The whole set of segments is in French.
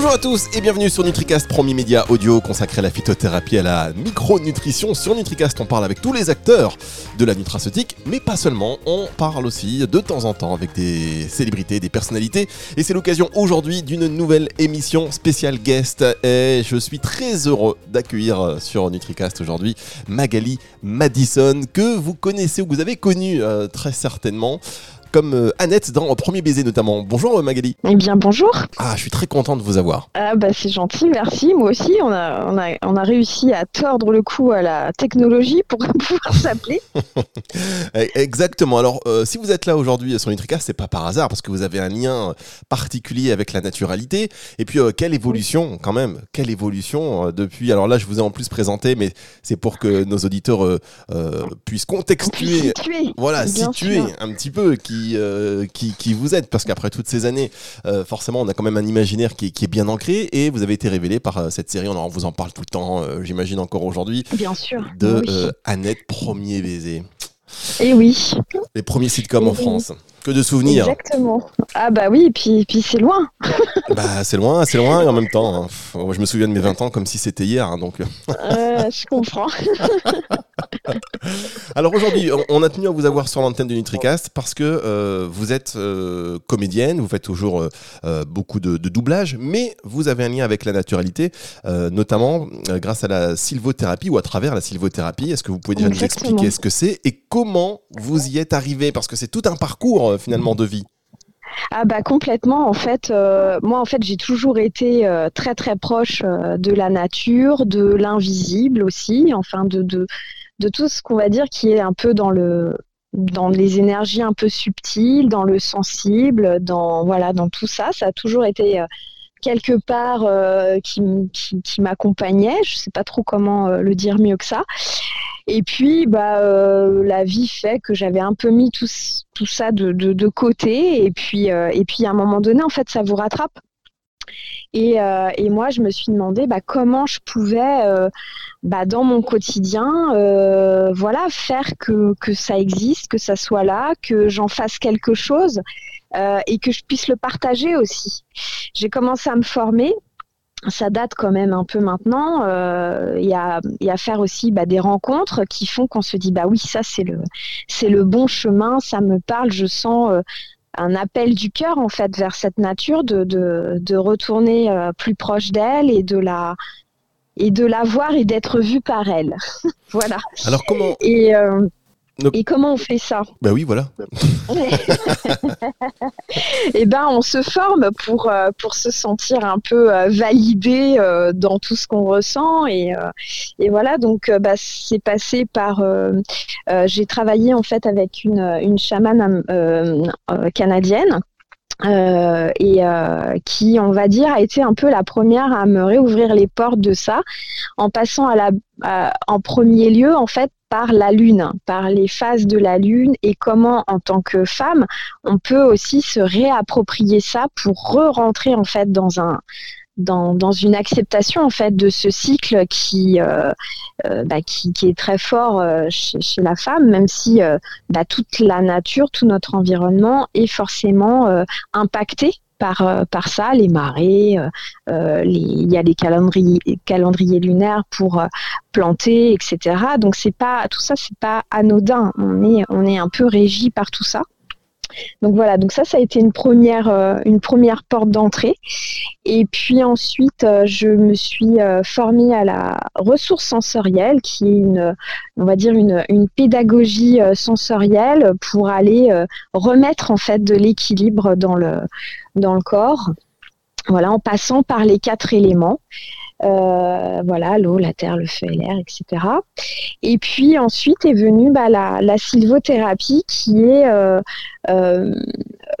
Bonjour à tous et bienvenue sur NutriCast, premier média audio consacré à la phytothérapie et à la micronutrition. Sur NutriCast, on parle avec tous les acteurs de la nutraceutique, mais pas seulement. On parle aussi de temps en temps avec des célébrités, des personnalités. Et c'est l'occasion aujourd'hui d'une nouvelle émission spéciale guest. Et je suis très heureux d'accueillir sur NutriCast aujourd'hui Magali Madison, que vous connaissez ou que vous avez connu euh, très certainement comme euh, Annette dans Premier Baiser notamment. Bonjour euh, Magali. Eh bien bonjour. Ah, je suis très content de vous avoir. Ah bah c'est gentil, merci. Moi aussi, on a, on a, on a réussi à tordre le cou à la technologie pour pouvoir s'appeler. Eh, exactement. Alors, euh, si vous êtes là aujourd'hui sur Nutrica, c'est pas par hasard parce que vous avez un lien particulier avec la naturalité. Et puis, quelle évolution quand même, quelle évolution depuis. Alors là, je vous ai en plus présenté, mais c'est pour que nos auditeurs puissent contextuer, situer, voilà, situer un petit peu qui euh, qui, qui, vous êtes, parce qu'après toutes ces années, euh, forcément, on a quand même un imaginaire qui, qui, est bien ancré, et vous avez été révélé par euh, cette série, on, en, vous en parle tout le temps, j'imagine encore aujourd'hui. Bien sûr. De Annette Premier Baiser. Et oui. Les premiers sitcoms en France. Que de souvenirs. Exactement. Ah bah oui, et puis, puis c'est loin. bah c'est loin, c'est loin, et en même temps, hein, je me souviens de mes 20 ans comme si c'était hier. Hein, donc... je comprends. Alors aujourd'hui, on a tenu à vous avoir sur l'antenne de Nutricast parce que euh, vous êtes euh, comédienne, vous faites toujours euh, beaucoup de, doublage, mais vous avez un lien avec la naturalité, notamment grâce à la sylvothérapie ou à travers la sylvothérapie. Est-ce que vous pouvez déjà nous expliquer ce que c'est et comment vous y êtes arrivé Parce que c'est tout un parcours finalement de vie. Ah bah complètement en fait moi en fait j'ai toujours été très très proche de la nature de l'invisible aussi enfin de, de de tout ce qu'on va dire qui est un peu dans le dans les énergies un peu subtiles, dans le sensible, dans voilà, dans tout ça, ça a toujours été euh, quelque part euh, qui, m'accompagnait. Je sais pas trop comment euh, le dire mieux que ça. Et puis, bah, la vie fait que j'avais un peu mis tout, ça de, de, de, côté. Et puis, et puis, à un moment donné, en fait, ça vous rattrape. Euh, et, moi, je me suis demandé bah, comment je pouvais, euh, bah, dans mon quotidien, euh, voilà, faire que, ça existe, que ça soit là, que j'en fasse quelque chose et que je puisse le partager aussi. J'ai commencé à me former. Ça date quand même un peu maintenant. Il y, a, y, faire aussi bah, des rencontres qui font qu'on se dit bah oui ça c'est le bon chemin, ça me parle, je sens un appel du cœur en fait vers cette nature, de, de, retourner euh, plus proche d'elle et de la et de la voir et d'être vue par elle. voilà. Alors comment et, euh, et comment on fait ça Ben oui, voilà. et eh ben, on se forme pour euh, pour se sentir un peu euh, validé euh, dans tout ce qu'on ressent et, et voilà. Donc, bah, c'est passé par. J'ai travaillé en fait avec une une chamane canadienne. et qui, on va dire, a été un peu la première à me réouvrir les portes de ça, en passant à la, en premier lieu, en fait, par la Lune, par les phases de la Lune et comment, en tant que femme, on peut aussi se réapproprier ça pour re-rentrer en fait dans un dans, une acceptation en fait de ce cycle qui euh, euh, bah, est très fort euh, chez, chez, la femme, même si bah, toute la nature, tout notre environnement est forcément impacté par, euh, par ça, les marées, euh, euh, il y a les calendriers, calendriers lunaires pour planter, etc. Donc c'est pas tout ça, c'est pas anodin. On est, on est un peu régi par tout ça. Donc voilà, donc ça, ça a été une première, une première porte d'entrée. Et puis ensuite, je me suis formée à la ressource sensorielle, qui est une, on va dire une, une pédagogie sensorielle pour aller remettre en fait de l'équilibre dans le, dans le corps. Voilà, en passant par les quatre éléments. Euh, voilà, l'eau, la terre, le feu et l'air, etc. Et puis ensuite est venue bah, la, sylvothérapie qui est euh, euh,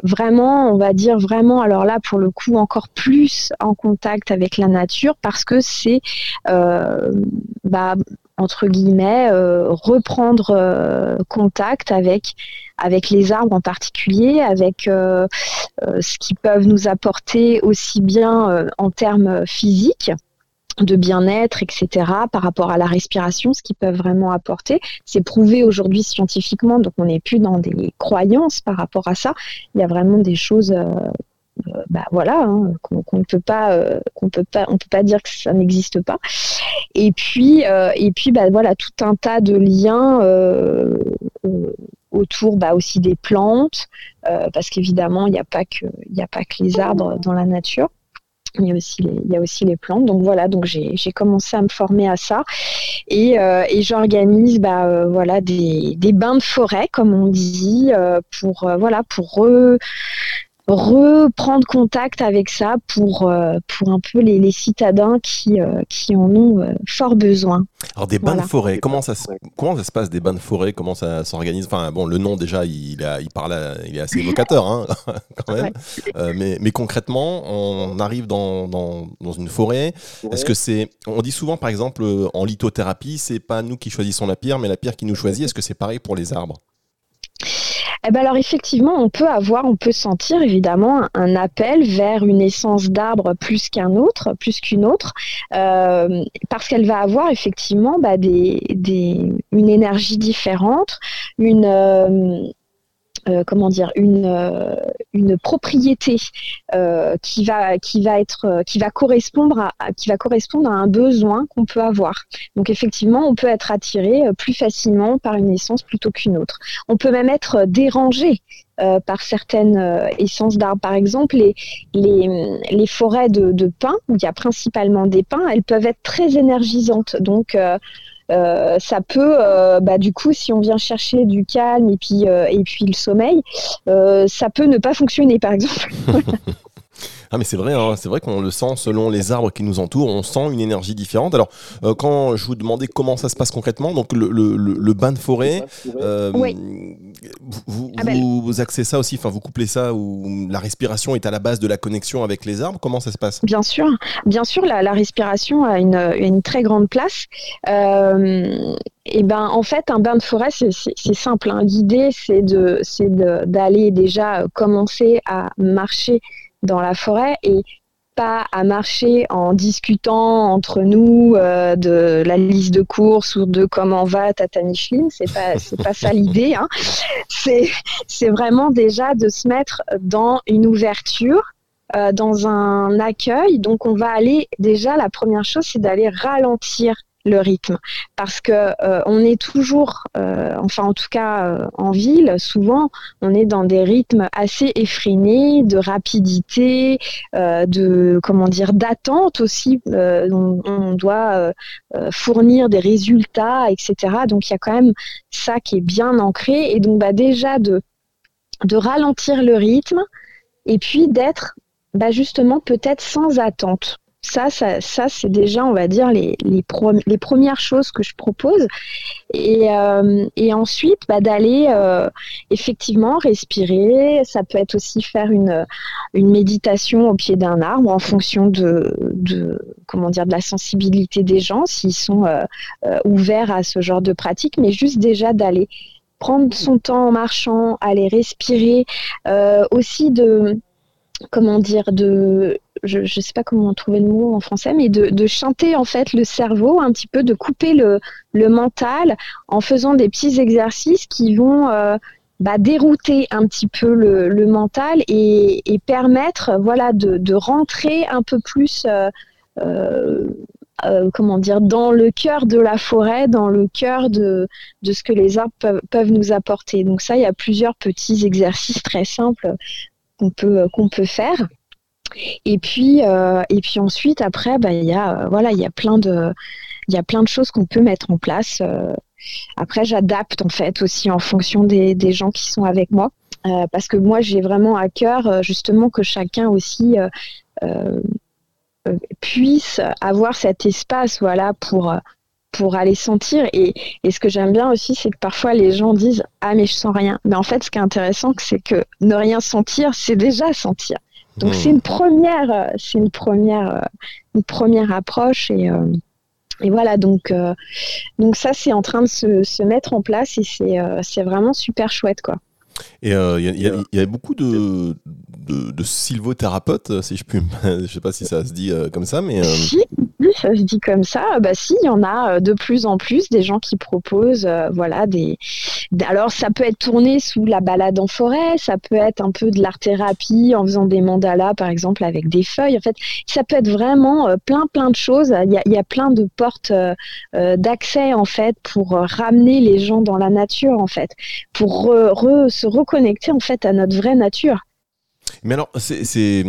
vraiment, on va dire vraiment, alors là pour le coup encore plus en contact avec la nature parce que c'est bah, entre guillemets reprendre contact avec les arbres en particulier, avec ce qu'ils peuvent nous apporter aussi bien en termes physiques de bien-être, etc., par rapport à la respiration, ce qu'ils peuvent vraiment apporter. C'est prouvé aujourd'hui scientifiquement, donc on n'est plus dans des croyances par rapport à ça. Il y a vraiment des choses euh, bah voilà, hein, qu'on ne peut pas, qu'on peut pas, on peut pas dire que ça n'existe pas. Et puis, et puis, bah voilà, tout un tas de liens autour bah, aussi des plantes, parce qu'évidemment, il n'y a pas que, il a pas que les arbres dans la nature. Il y, a aussi il y a aussi les plantes. Donc voilà, donc j'ai commencé à me former à ça. Et, euh, et j'organise bah, euh, voilà, des, des, bains de forêt, comme on dit, euh, pour, voilà, pour re, reprendre contact avec ça pour, euh, pour un peu les, les citadins qui, euh, qui en ont euh, fort besoin. Alors des bains de forêt, comment ça, se, comment ça se passe des bains de forêt? Comment ça s'organise? Enfin bon, le nom déjà, il, a, il, parle il est assez évocateur hein, quand même. mais, mais, concrètement, on arrive dans, dans, dans une forêt. Est-ce que c'est... On dit souvent par exemple en lithothérapie, c'est pas nous qui choisissons la pierre, mais la pierre qui nous choisit. Est-ce que c'est pareil pour les arbres? Eh ben alors effectivement, on peut avoir, on peut sentir évidemment un appel vers une essence d'arbre plus qu'un autre, plus qu'une autre, euh, parce qu'elle va avoir effectivement bah, des, des, une énergie différente, une, euh, euh, comment dire une euh, une propriété euh, qui va qui va être qui va correspondre à qui va correspondre à un besoin qu'on peut avoir. Donc effectivement, on peut être attiré plus facilement par une essence plutôt qu'une autre. On peut même être dérangé par certaines essences d'arbres. Par exemple, les, les, les forêts de, de, pins, où il y a principalement des pins, elles peuvent être très énergisantes. Donc, euh, ça peut, euh, bah, du coup, si on vient chercher du calme et puis, euh, et puis le sommeil, ça peut ne pas fonctionner, par exemple. Ah mais c'est vrai, hein, c'est vrai qu'on le sent selon les arbres qui nous entourent, on sent une énergie différente. Alors euh, quand je vous demandais comment ça se passe concrètement, donc le, le, le, bain de forêt, euh, vous, ah ben, vous, axez ça aussi, enfin vous couplez ça où la respiration est à la base de la connexion avec les arbres. Comment ça se passe? Bien sûr, bien sûr, la, la respiration a une, une, très grande place. Euh, et ben en fait un bain de forêt c'est simple. Hein. L'idée c'est de c'est d'aller déjà commencer à marcher dans la forêt et pas à marcher en discutant entre nous euh, de la liste de courses ou de comment va Tata Micheline. C'est pas c'est pas ça l'idée. Hein. C'est c'est vraiment déjà de se mettre dans une ouverture, euh, dans un accueil. Donc on va aller déjà la première chose c'est d'aller ralentir le rythme. Parce que euh, on est toujours euh, enfin en tout cas euh, en ville souvent on est dans des rythmes assez effrénés de rapidité de comment dire d'attente aussi on, doit fournir des résultats etc donc il y a quand même ça qui est bien ancré. Et donc bah, déjà de de ralentir le rythme et puis d'être bah, justement peut-être sans attente ça, ça, ça c'est déjà, on va dire, les, les, premières choses que je propose. Et, euh, et ensuite, bah, d'aller euh, effectivement respirer. Ça peut être aussi faire une, une méditation au pied d'un arbre en fonction de, de, comment dire, de la sensibilité des gens, s'ils sont euh, ouverts à ce genre de pratique. Mais juste déjà d'aller prendre son temps en marchant, aller respirer, aussi de comment dire, de, je ne sais pas comment trouver le mot en français, mais de, chanter en fait le cerveau, un petit peu de couper le, mental en faisant des petits exercices qui vont euh, bah, dérouter un petit peu le, mental et, et, permettre voilà, de, rentrer un peu plus euh, euh, comment dire, dans le cœur de la forêt, dans le cœur de, de ce que les arbres peuvent, peuvent, nous apporter. Donc ça, il y a plusieurs petits exercices très simples qu'on peut, qu'on peut faire. Et puis, euh, et puis ensuite, après, bah, y a, euh, voilà, il y a plein de, y a plein de choses qu'on peut mettre en place. Euh. après, j'adapte en fait aussi en fonction des, des gens qui sont avec moi, parce que moi, j'ai vraiment à cœur justement que chacun aussi puisse avoir cet espace, voilà, pour pour aller sentir. Et, et ce que j'aime bien aussi, c'est que parfois les gens disent Ah, mais je sens rien. Mais en fait, ce qui est intéressant, c'est que ne rien sentir, c'est déjà sentir. Donc, c'est une première, c'est une première, une première approche. Et, euh, et voilà, donc, euh, donc ça, c'est en train de se, se, mettre en place et c'est, euh, c'est vraiment super chouette, quoi. Et il euh, y, y, a beaucoup de, de, de sylvothérapeutes, si je puis, je sais pas si ça se dit euh, comme ça, mais. Euh, si, ça se dit comme ça. Bah si, il y en a de plus en plus des gens qui proposent, voilà, des, alors ça peut être tourné sous la balade en forêt, ça peut être un peu de l'art thérapie en faisant des mandalas par exemple avec des feuilles. En fait, ça peut être vraiment plein plein de choses. Il y a, y plein de portes d'accès en fait pour ramener les gens dans la nature en fait, pour se reconnecter en fait à notre vraie nature. Mais alors, c'est,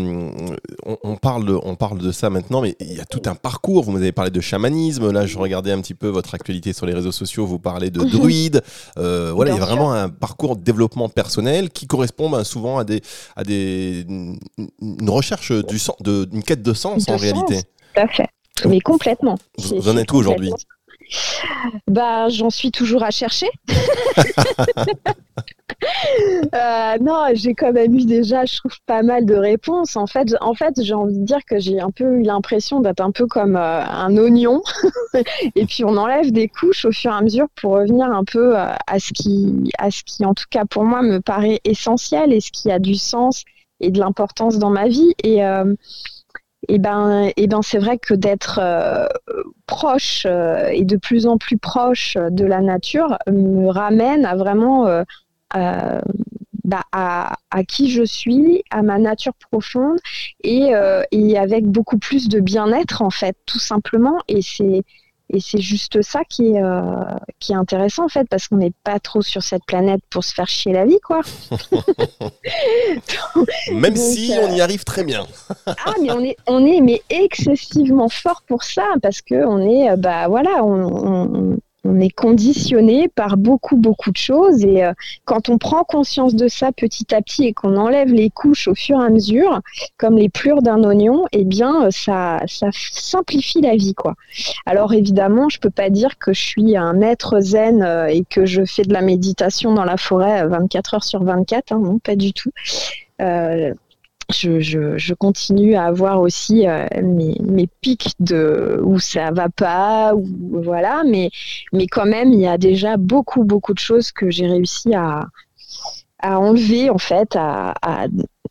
on, parle de, on parle de ça maintenant, mais il y a tout un parcours. Vous m'avez parlé de chamanisme. Là, je regardais un petit peu votre actualité sur les réseaux sociaux. Vous parlez de mhm. druide. Euh, voilà, il y a vraiment un parcours de développement personnel qui correspond ben, souvent à des, à des, une recherche du sens, de, une quête de sens en réalité. Tout à fait. Mais complètement. Vous, en êtes où aujourd'hui bah, j'en suis toujours à chercher. Euh, non, j'ai quand même eu déjà, je trouve, pas mal de réponses. En fait, j'ai envie de dire que j'ai un peu eu l'impression d'être un peu comme euh, un oignon. et puis, on enlève des couches au fur et à mesure pour revenir un peu euh, à, ce qui, à ce qui, en tout cas, pour moi, me paraît essentiel et ce qui a du sens et de l'importance dans ma vie. Et ben, et ben c'est vrai que d'être proche et de plus en plus proche de la nature me ramène à vraiment bah, à, à, qui je suis, à ma nature profonde et, et avec beaucoup plus de bien-être en fait, tout simplement. Et c'est et c'est juste ça qui est, euh, qui est intéressant en fait, parce qu'on n'est pas trop sur cette planète pour se faire chier la vie, quoi. Même si on y arrive très bien. ah, mais on est, on est mais excessivement fort pour ça, parce que on est, euh, bah voilà, on, on est conditionné par beaucoup, beaucoup de choses. Et euh, quand on prend conscience de ça petit à petit et qu'on enlève les couches au fur et à mesure, comme les plures d'un oignon, eh bien, euh, ça, simplifie la vie, quoi. Alors évidemment, je peux pas dire que je suis un être zen euh, et que je fais de la méditation dans la forêt 24 heures sur 24. Hein, non, pas du tout je, continue à avoir aussi euh, mes, pics de où ça va pas voilà. Mais quand même il y a déjà beaucoup beaucoup de choses que j'ai réussi à enlever en fait à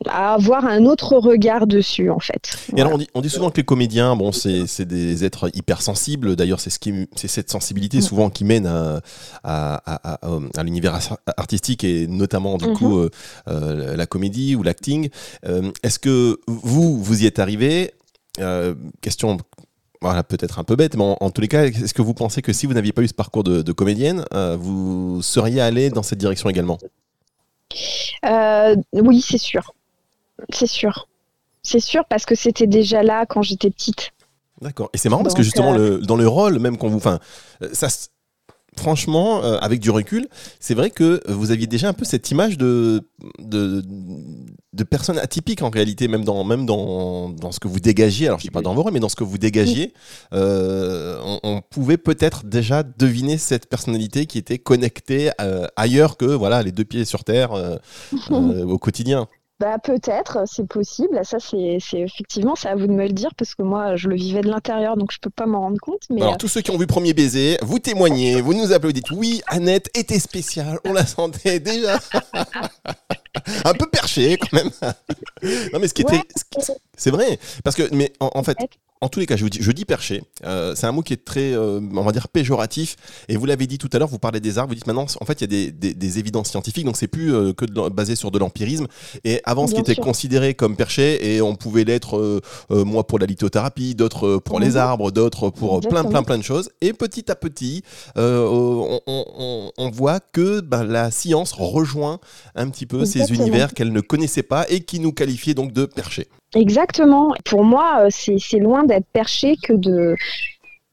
à avoir un autre regard dessus en fait. Et alors on dit, on dit, souvent que les comédiens, bon, c'est des êtres hypersensibles. D'ailleurs, c'est ce cette sensibilité mm. souvent qui mène à, à, à, à l'univers artistique et notamment du mm-hmm. coup euh, euh, la comédie ou l'acting. Euh, est-ce que vous, vous y êtes arrivé? Question voilà, peut-être un peu bête, mais en, tous les cas, est-ce que vous pensez que si vous n'aviez pas eu ce parcours de, de comédienne, vous seriez allé dans cette direction également? Oui, c'est sûr. C'est sûr. C'est sûr parce que c'était déjà là quand j'étais petite. D'accord. Et c'est marrant parce que justement, euh, dans le rôle, même quand vous. Enfin, euh, ça. Franchement, euh, avec du recul, c'est vrai que vous aviez déjà un peu cette image de, de, de personne atypique en réalité, même dans, même dans, dans ce que vous dégagiez. Alors, je ne dis pas dans vos rôles, mais dans ce que vous dégagiez, on, pouvait peut-être déjà deviner cette personnalité qui était connectée ailleurs que voilà les deux pieds sur terre au quotidien. Bah peut-être, c'est possible. Ça c'est effectivement, c'est à vous de me le dire parce que moi je le vivais de l'intérieur donc je peux pas m'en rendre compte. Mais alors euh, tous ceux qui ont vu Premier baiser, vous témoignez, vous nous applaudissez. Oui, Annette était spéciale, on la sentait déjà. Un peu perché quand même. non mais ce qui était, c'est vrai parce que mais en fait en tous les cas, je, vous dis, je dis perché. Euh, c'est un mot qui est très, euh, on va dire, péjoratif. Et vous l'avez dit tout à l'heure, vous parlez des arbres, vous dites maintenant, en fait, il y a des, des, évidences scientifiques, donc c'est plus euh, que basé sur de l'empirisme. Et avant, ce qui était considéré comme perché, et on pouvait l'être, moi, pour la lithothérapie, d'autres pour les arbres, d'autres pour plein, plein, plein de choses. Et petit à petit, on, on, on, voit que ben, la science rejoint un petit peu ces univers qu'elle ne connaissait pas et qui nous qualifiait donc de perché. Exactement. Pour moi, euh, c'est loin d'être perché que de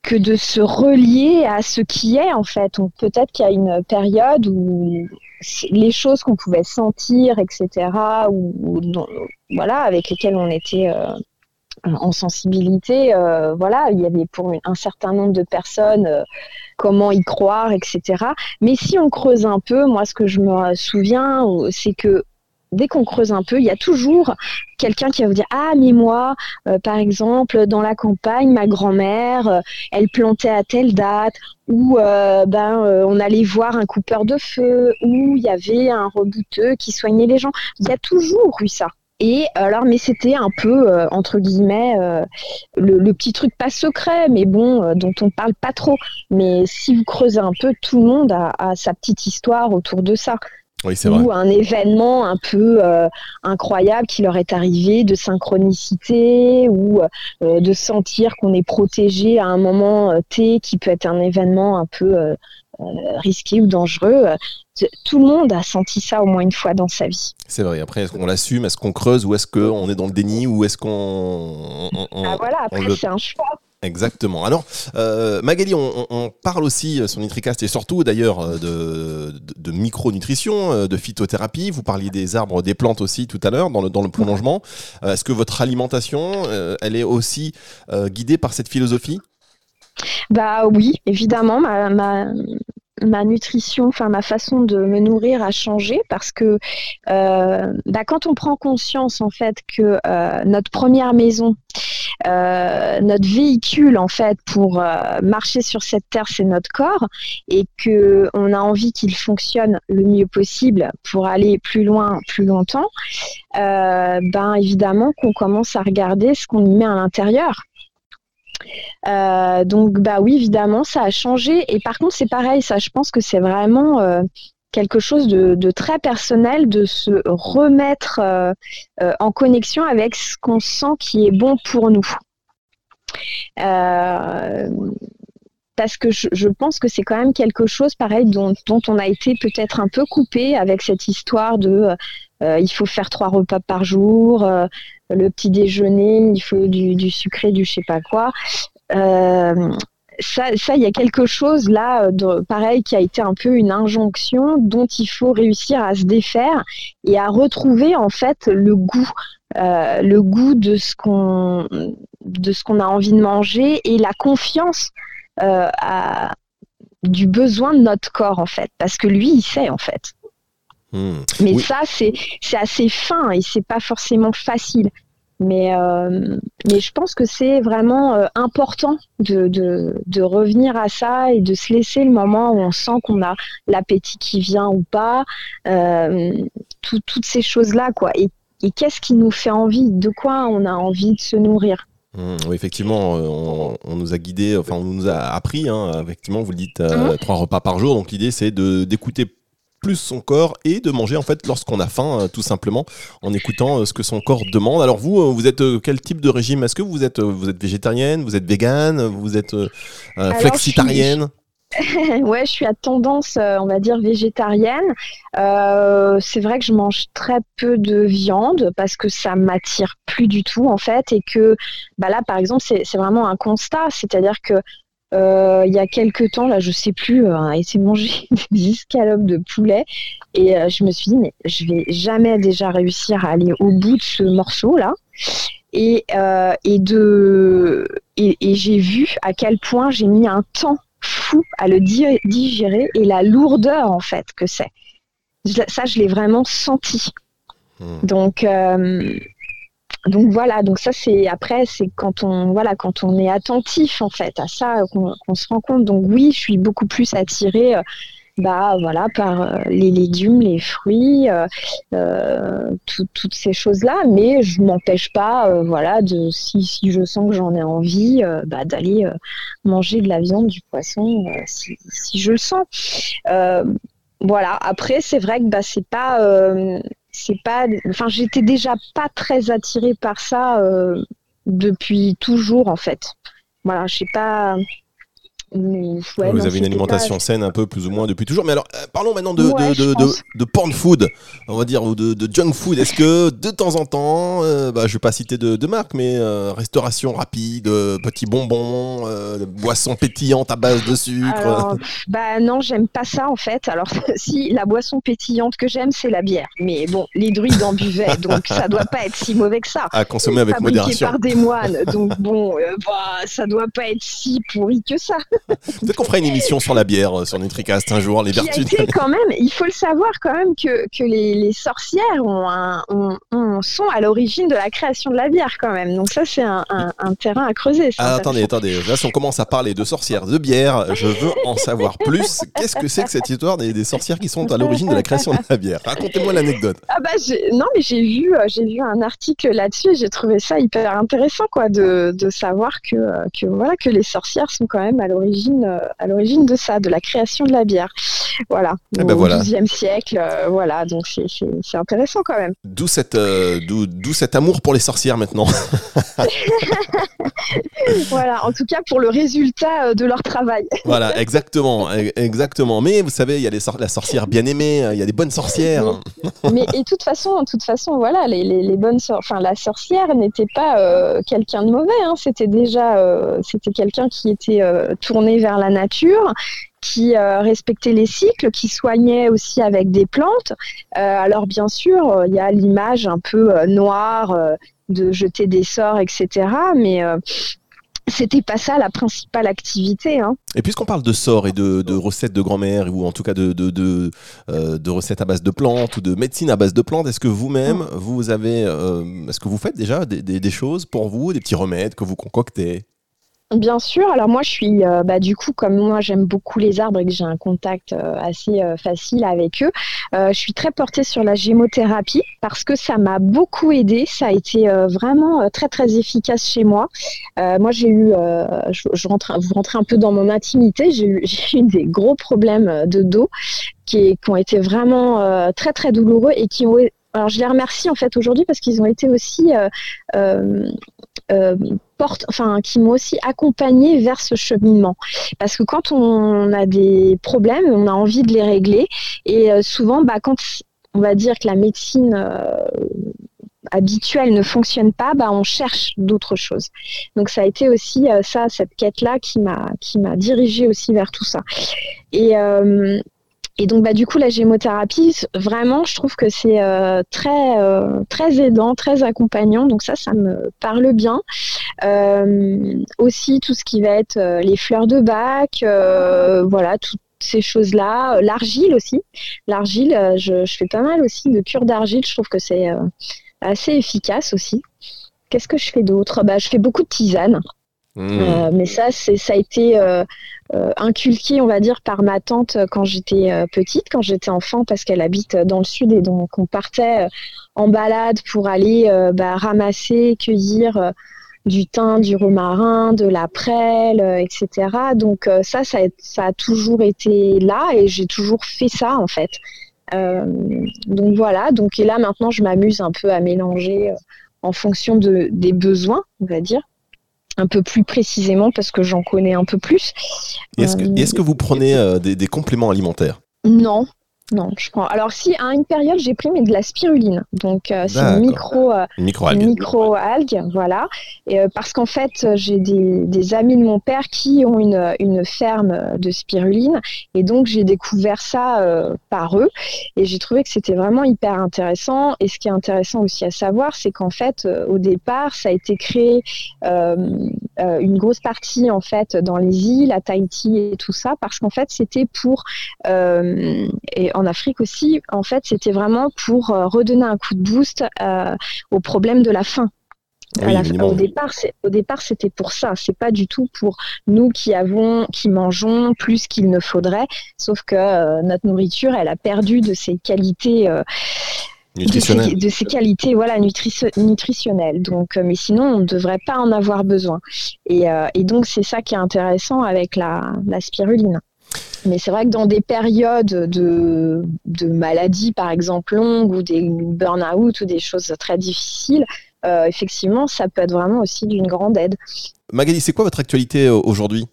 que de se relier à ce qui est en fait. Peut-être qu'il y a une période où les choses qu'on pouvait sentir, etc., ou, voilà, avec lesquelles on était euh, en sensibilité, euh, voilà, il y avait pour un certain nombre de personnes comment y croire, etc. Mais si on creuse un peu, moi, ce que je me souviens, c'est que dès qu'on creuse un peu, il y a toujours quelqu'un qui va vous dire ah mais moi euh, par exemple dans la campagne ma grand-mère euh, elle plantait à telle date ou euh, ben on allait voir un coupeur de feu ou il y avait un rebouteux qui soignait les gens il y a toujours eu ça Et alors, mais c'était un peu, entre guillemets, le, petit truc pas secret, mais bon, dont on parle pas trop. Mais si vous creusez un peu, tout le monde a, sa petite histoire autour de ça. Oui, c'est vrai. Ou un événement un peu incroyable qui leur est arrivé, de synchronicité, ou de sentir qu'on est protégé à un moment T, qui peut être un événement un peu risqué ou dangereux tout le monde a senti ça au moins une fois dans sa vie. C'est vrai. Après, est-ce qu'on l'assume? Est-ce qu'on creuse? Ou est-ce qu'on est dans le déni? Ou est-ce qu'on. ah voilà, après, c'est un choix. Exactement. Alors, euh, Magali, on, parle aussi euh, sur Nitricast et surtout d'ailleurs euh, de, de, micronutrition, de phytothérapie. Vous parliez des arbres, des plantes aussi tout à l'heure dans le, dans le prolongement. Est-ce que votre alimentation, elle est aussi guidée par cette philosophie? Bah oui, évidemment. Ma, ma nutrition, enfin ma façon de me nourrir a changé parce que euh, bah, quand on prend conscience en fait que euh, notre première maison, euh, notre véhicule en fait pour marcher sur cette terre, c'est notre corps et que on a envie qu'il fonctionne le mieux possible pour aller plus loin, plus longtemps, ben évidemment qu'on commence à regarder ce qu'on y met à l'intérieur. Euh, donc bah oui, évidemment, ça a changé. Et par contre, c'est pareil, ça, je pense que c'est vraiment euh, quelque chose de, très personnel de se remettre euh, en connexion avec ce qu'on sent qui est bon pour nous. parce que je, pense que c'est quand même quelque chose pareil dont, on a été peut-être un peu coupé avec cette histoire de il faut faire trois repas par jour, le petit déjeuner, il faut du, sucré, du je sais pas quoi. Euh, ça, il y a quelque chose là, pareil, qui a été un peu une injonction dont il faut réussir à se défaire et à retrouver en fait le goût, euh, le goût de ce qu'on a envie de manger et la confiance euh, du besoin de notre corps en fait, parce que lui, il sait en fait. Hmm. Mais ça, c'est assez fin et c'est pas forcément facile. Mais, euh, mais je pense que c'est vraiment euh, important de, de, de, revenir à ça et de se laisser le moment où on sent qu'on a l'appétit qui vient ou pas, euh, toutes ces choses-là. quoi. Et, et qu'est-ce qui nous fait envie? De quoi on a envie de se nourrir? Hmm, oui, effectivement, on, on, nous a guidés, enfin on nous a appris, hein, effectivement, vous le dites, mmh. trois repas par jour. Donc l'idée c'est d'écouter plus son corps et de manger en fait lorsqu'on a faim, euh, tout simplement, en écoutant euh, ce que son corps demande. Alors vous, euh, vous êtes quel type de régime? Est-ce que vous êtes, vous êtes végétarienne, vous êtes végane, vous êtes flexitarienne? Ouais, je suis à tendance, on va dire, végétarienne. c'est vrai que je mange très peu de viande parce que ça m'attire plus du tout, en fait. Et que bah là, par exemple, c'est vraiment un constat. C'est-à-dire que euh, il y a quelques temps, là, je sais plus, euh, a été manger des escalopes de poulet. Et euh, je me suis dit, mais je vais jamais déjà réussir à aller au bout de ce morceau-là. Et, et, de, et, j'ai vu à quel point j'ai mis un temps fou à le digérer et la lourdeur, en fait, que c'est. Ça, je l'ai vraiment senti. Hmm. Donc, donc voilà, donc ça c'est après c'est quand on voilà quand on est attentif en fait à ça qu'on se rend compte. Donc oui, je suis beaucoup plus attirée euh, bah voilà par euh, les légumes, les fruits, euh, toutes ces choses là, mais je m'empêche pas voilà de si, je sens que j'en ai envie bah, d'aller manger de la viande, du poisson si, si, je le sens. voilà. Après c'est vrai que bah c'est pas c'est pas enfin j'étais déjà pas très attirée par ça euh, depuis toujours en fait. Voilà je sais pas vous avez une alimentation saine un peu plus ou moins depuis toujours. Mais alors, euh, parlons maintenant de, de, de, de, porn food, on va dire, ou de, junk food. Est-ce que de temps en temps, euh, bah, je ne vais pas citer de, marque, mais euh, restauration rapide, petits bonbons, boissons pétillantes à base de sucre Bah non, j'aime pas ça en fait. Alors, si la boisson pétillante que j'aime, c'est la bière. Mais bon, les druides en buvaient, donc ça doit pas être si mauvais que ça. À consommer avec modération. par des moines, donc bon, bah, ça doit pas être si pourri que ça. Peut-être qu'on fera une émission sur la bière euh, sur Nutricast un jour, les vertus. quand même, il faut le savoir quand même que, que les, sorcières ont un, sont, sont à l'origine de la création de la bière quand même. Donc ça, c'est un, terrain à creuser. Ah, attendez, attendez. Là, si on commence à parler de sorcières de bière, je veux en savoir plus. Qu'est-ce que c'est que cette histoire des, sorcières qui sont à l'origine de la création de la bière? Racontez-moi l'anecdote. Ah bah, non, mais j'ai vu, euh, j'ai vu un article là-dessus et j'ai trouvé ça hyper intéressant, quoi, de, de savoir que, euh, que, voilà, que les sorcières sont quand même à l'origine, euh, à l'origine de ça, de la création de la bière. Voilà. Eh ben au XIIe siècle, voilà. Donc c'est intéressant quand même. D'où cette, d'où cet amour pour les sorcières maintenant. voilà, en tout cas pour le résultat de leur travail. voilà, exactement, e-, exactement. Mais vous savez, il y a les la sorcière bien aimée, il y a des bonnes sorcières. Mais, et de toute façon, de toute façon, voilà, les, les, bonnes, enfin la sorcière n'était pas euh, quelqu'un de mauvais. Hein. C'était déjà, euh, c'était quelqu'un qui était euh, tourné vers la nature, qui respectait les cycles, qui soignait aussi avec des plantes. alors bien sûr, il y a l'image un peu noire de jeter des sorts, etc. Mais c'était pas ça la principale activité. Hein. Et puisqu'on parle de sorts et de, recettes de grand-mère, ou en tout cas de, de, euh, recettes à base de plantes ou de médecine à base de plantes, est-ce que vous-même, vous avez, euh, est-ce que vous faites déjà des, choses pour vous, des petits remèdes que vous concoctez? Bien sûr. Alors moi, je suis, euh, bah, du coup, comme moi, j'aime beaucoup les arbres et que j'ai un contact euh, assez euh, facile avec eux, je suis très portée sur la gémothérapie parce que ça m'a beaucoup aidé. Ça a été vraiment très très efficace chez moi. moi, j'ai eu, je, rentre, vous rentrez un peu dans mon intimité. J'ai eu, eu, des gros problèmes de dos qui, qui ont été vraiment très très douloureux et qui ont alors je les remercie en fait aujourd'hui parce qu'ils ont été aussi euh, porte, enfin, qui m'ont aussi accompagné vers ce cheminement. Parce que quand on a des problèmes, on a envie de les régler. Et euh, souvent, bah, quand on va dire que la médecine euh, habituelle ne fonctionne pas, bah, on cherche d'autres choses. Donc ça a été aussi ça, cette quête-là qui m'a qui m'a dirigée aussi vers tout ça. Et donc, bah, du coup, la gémothérapie, vraiment, je trouve que c'est euh, très, euh, très aidant, très accompagnant. Donc ça, ça me parle bien. Euh, aussi, tout ce qui va être les fleurs de bac, voilà, toutes ces choses-là. L'argile aussi. L'argile, je, je, fais pas mal aussi de cure d'argile. Je trouve que c'est assez efficace aussi. Qu'est-ce que je fais d'autre? Bah, Je fais beaucoup de tisanes. Mmh. mais ça, c'est, ça a été euh, inculqué, on va dire, par ma tante quand j'étais euh, petite, quand j'étais enfant, parce qu'elle habite dans le sud et donc on partait euh, en balade pour aller bah, ramasser, cueillir du thym, du romarin, de la prêle, etc. Donc ça, ça, a toujours été là et j'ai toujours fait ça en fait. donc voilà, donc et là maintenant je m'amuse un peu à mélanger en fonction de, des besoins, on va dire un peu plus précisément parce que j'en connais un peu plus. Est-ce que, est que, vous prenez euh, des, des, compléments alimentaires? Non, non, je prends. Alors si à une période j'ai pris mais de la spiruline, donc euh, c'est une micro euh, micro algue, voilà. Et, euh, parce qu'en fait j'ai des, des, amis de mon père qui ont une, une ferme de spiruline et donc j'ai découvert ça par eux et j'ai trouvé que c'était vraiment hyper intéressant. Et ce qui est intéressant aussi à savoir, c'est qu'en fait au départ ça a été créé une grosse partie en fait dans les îles, à Tahiti et tout ça, parce qu'en fait c'était pour et en Afrique aussi, en fait, c'était vraiment pour euh, redonner un coup de boost euh, au problème de la faim. au départ, au départ, c'était pour ça. C'est pas du tout pour nous qui avons, qui mangeons plus qu'il ne faudrait. Sauf que euh, notre nourriture, elle a perdu de ses qualités. nutritionnelles. De, ses, qualités voilà nutritionnelles donc mais sinon on ne devrait pas en avoir besoin et, et donc c'est ça qui est intéressant avec la, la spiruline mais c'est vrai que dans des périodes de, maladies, par exemple, longues ou des burn-out ou des choses très difficiles, euh, effectivement, ça peut être vraiment aussi d'une grande aide. Magali, c'est quoi votre actualité euh, aujourd'hui?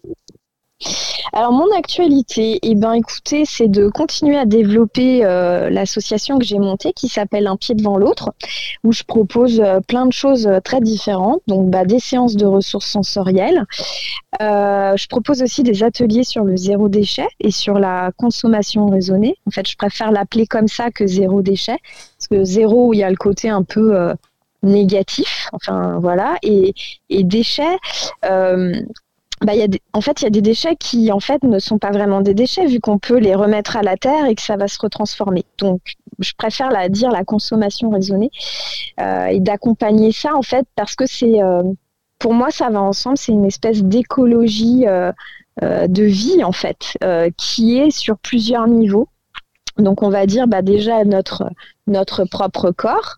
Alors mon actualité, eh ben écoutez, c'est de continuer à développer euh, l'association que j'ai montée qui s'appelle Un pied devant l'autre, où je propose euh, plein de choses euh, très différentes, donc bah, des séances de ressources sensorielles. je propose aussi des ateliers sur le zéro déchet et sur la consommation raisonnée. En fait, je préfère l'appeler comme ça que zéro déchet, parce que zéro, il y a le côté un peu négatif, enfin voilà, et, et déchets, bah, y a en fait, il y a des déchets qui en fait ne sont pas vraiment des déchets vu qu'on peut les remettre à la terre et que ça va se retransformer. Donc, je préfère la, dire la consommation raisonnée euh, et d'accompagner ça en fait parce que c'est, euh, pour moi, ça va ensemble. C'est une espèce d'écologie euh, de vie en fait qui est sur plusieurs niveaux. Donc, on va dire bah, déjà notre notre propre corps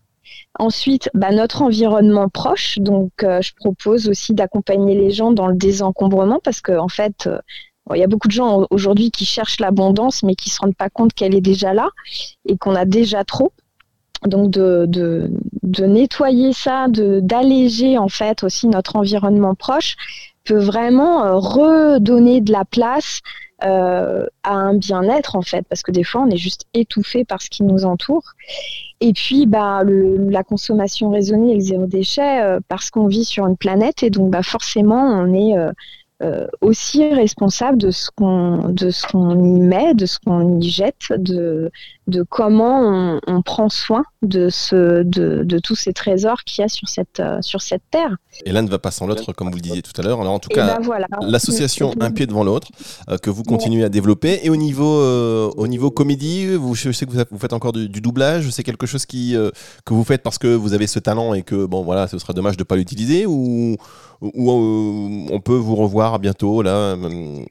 Ensuite, bah, notre environnement proche. Donc, euh, je propose aussi d'accompagner les gens dans le désencombrement parce qu'en en fait, euh, il y a beaucoup de gens aujourd'hui qui cherchent l'abondance, mais qui ne se rendent pas compte qu'elle est déjà là et qu'on a déjà trop. Donc, de, de, nettoyer ça, d'alléger en fait aussi notre environnement proche peut vraiment euh, redonner de la place à un bien-être en fait, parce que des fois on est juste étouffé par ce qui nous entoure. Et puis, bah, la consommation raisonnée et le zéro déchet, euh, parce qu'on vit sur une planète et donc bah, forcément, on est euh, euh, aussi responsable de ce qu'on de ce qu'on y met, de ce qu'on y jette, de de comment on, prend soin de ce de, de tous ces trésors qu'il y a sur cette euh, sur cette terre. Et l'un ne va pas sans l'autre, comme vous le disiez tout à l'heure. Alors en tout cas, ben l'association Un pied devant l'autre euh, que vous continuez à développer. Et au niveau au niveau comédie, vous, je sais que vous faites encore du, doublage. C'est quelque chose qui que vous faites parce que vous avez ce talent et que bon voilà, ce serait dommage de pas l'utiliser ou ou euh, on peut vous revoir bientôt là euh,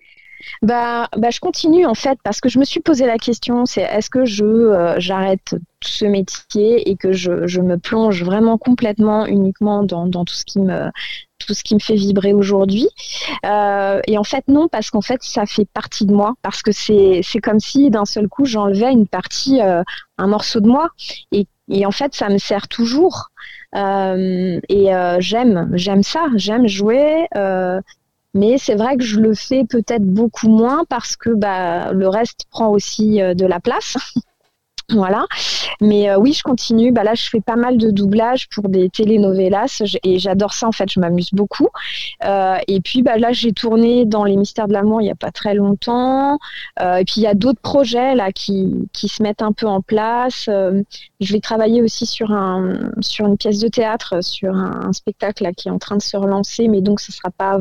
bah, bah, je continue en fait parce que je me suis posé la question, c'est est-ce que je euh, j'arrête ce métier et que je, je, me plonge vraiment complètement uniquement dans, dans, tout ce qui me tout ce qui me fait vibrer aujourd'hui? Euh, et en fait non parce qu'en fait ça fait partie de moi parce que c'est comme si d'un seul coup j'enlevais une partie euh, un morceau de moi et, et en fait ça me sert toujours. Euh, et j'aime, j'aime ça, j'aime jouer. Mais c'est vrai que je le fais peut-être beaucoup moins parce que bah, le reste prend aussi de la place. Voilà. Mais euh, oui, je continue. Bah, là, je fais pas mal de doublage pour des telenovelas et j'adore ça. En fait, je m'amuse beaucoup. Euh, et puis bah, là, j'ai tourné dans Les Mystères de l'amour il y a pas très longtemps. Euh, et puis il y a d'autres projets là qui, se mettent un peu en place. je vais travailler aussi sur un sur une pièce de théâtre, sur un, spectacle qui est en train de se relancer, mais donc ce sera pas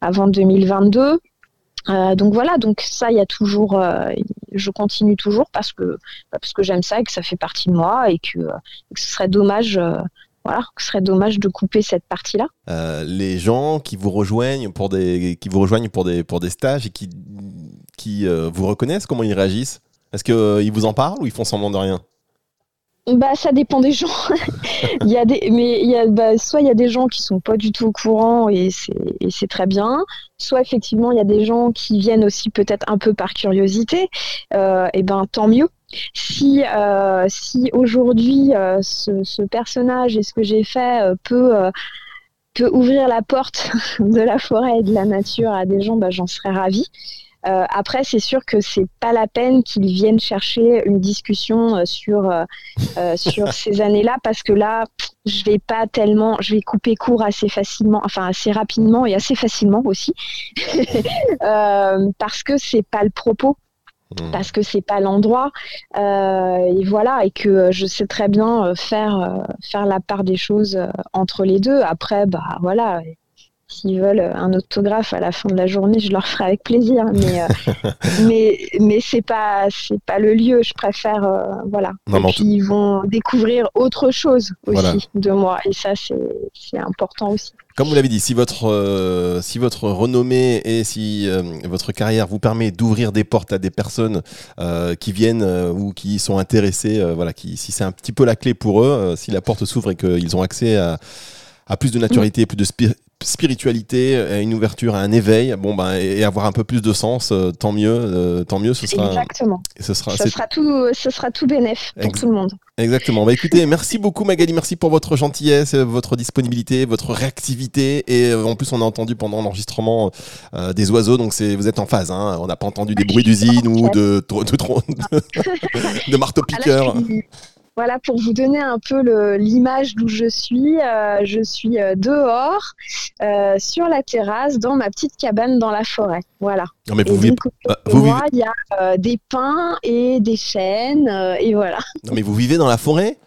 avant 2022. Euh, donc voilà, donc ça, il y a toujours, euh, je continue toujours parce que bah, parce que j'aime ça et que ça fait partie de moi et que, euh, ce serait dommage, voilà, ce serait dommage de couper cette partie-là. les gens qui vous rejoignent pour des qui vous rejoignent pour des pour des stages et qui qui vous reconnaissent, comment ils réagissent? Est-ce qu'ils vous en parlent ou ils font semblant de rien? Bah, ça dépend des gens. il y a des, mais il y a, bah, soit il y a des gens qui sont pas du tout au courant et c'est très bien. Soit effectivement il y a des gens qui viennent aussi peut-être un peu par curiosité. Euh, et ben tant mieux. Si euh, si aujourd'hui euh, ce, ce, personnage et ce que j'ai fait peut peut ouvrir la porte de la forêt et de la nature à des gens, bah, j'en serais ravie. Euh, après, c'est sûr que c'est pas la peine qu'ils viennent chercher une discussion euh, sur euh, sur ces années-là parce que là, je vais pas tellement, je vais couper court assez facilement, enfin assez rapidement et assez facilement aussi, parce que c'est pas le propos. Mmh. Parce que c'est pas l'endroit et voilà et que je sais très bien faire faire la part des choses entre les deux. Après bah voilà S'ils veulent un autographe à la fin de la journée, je leur ferai avec plaisir. Mais euh, mais mais c'est pas c'est pas le lieu. Je préfère euh, voilà. et puis ils vont découvrir autre chose aussi de moi et ça c'est important aussi. Comme vous l'avez dit, si votre euh, si votre renommée et si votre carrière vous permet d'ouvrir des portes à des personnes qui viennent ou qui sont intéressées, voilà, qui si c'est un petit peu la clé pour eux, si la porte s'ouvre et qu'ils ont accès à à plus de naturalité, plus de spiritualité, à une ouverture, à un éveil, bon ben et avoir un peu plus de sens, euh, tant mieux, euh, tant mieux. Ce sera. Exactement. Ce sera. Ce sera tout, ce sera tout bénéf pour tout le monde. Exactement. Bah écoutez, merci beaucoup Magali, merci pour votre gentillesse, votre disponibilité, votre réactivité et euh, en plus on a entendu pendant l'enregistrement des oiseaux, donc c'est vous êtes en phase. Hein. on n'a pas entendu des bruits d'usine ou de de, de, de marteau piqueur. Voilà, pour vous donner un peu l'image d'où je suis, euh, je suis euh, dehors, euh, sur la terrasse, dans ma petite cabane dans la forêt. Voilà. Non, mais vous, vivez... moi, il y a des pins et des chênes, et voilà. Non, mais vous vivez dans la forêt?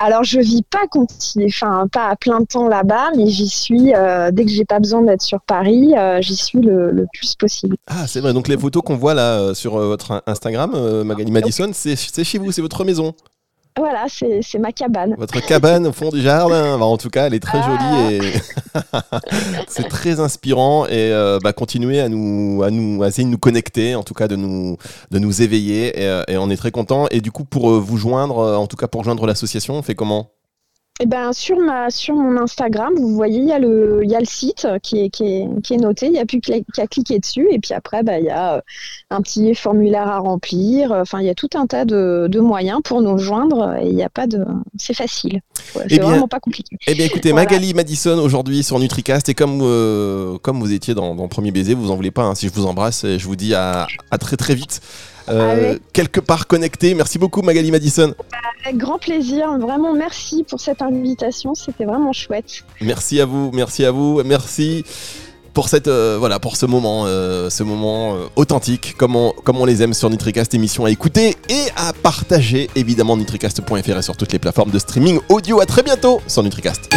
Alors je vis pas enfin pas à plein temps là-bas, mais j'y suis euh, dès que j'ai pas besoin d'être sur Paris, euh, j'y suis le, le, plus possible. Ah c'est vrai, donc les photos qu'on voit là euh, sur votre Instagram, Magali Madison, c'est chez vous, c'est votre maison? Voilà, c'est ma cabane. Votre cabane au fond du jardin. en tout cas, elle est très jolie et c'est très inspirant. Et euh, bah, continuez à nous, à nous, essayer de nous connecter, en tout cas de nous, de nous éveiller. Et, euh, et on est très content. Et du coup, pour euh, vous joindre, en tout cas pour joindre l'association, on fait comment? Eh ben, sur, ma, sur mon Instagram, vous voyez, il y, a le, y a le site qui est, qui est, qui est noté. Il n'y a plus qu'à cliquer dessus. Et puis après, bah, il y a euh, un petit formulaire à remplir. Enfin, il y a tout un tas de, de moyens pour nous joindre. Et il n'y a pas de. C'est facile. c'est eh vraiment pas compliqué. Eh bien, écoutez, Magali Madison aujourd'hui sur NutriCast. Et comme, euh, comme vous étiez dans, dans Premier Baiser, vous en voulez pas. Hein. si je vous embrasse, je vous dis à, à très très vite. Euh, quelque part connecté. Merci beaucoup Magali Madison. Avec grand plaisir, vraiment merci pour cette invitation, c'était vraiment chouette. Merci à vous, merci à vous, merci pour cette euh, voilà pour ce moment euh, ce moment authentique comme on, comme on les aime sur Nutricast émission à écouter et à partager évidemment nutricast.fr et sur toutes les plateformes de streaming audio à très bientôt sur Nutricast.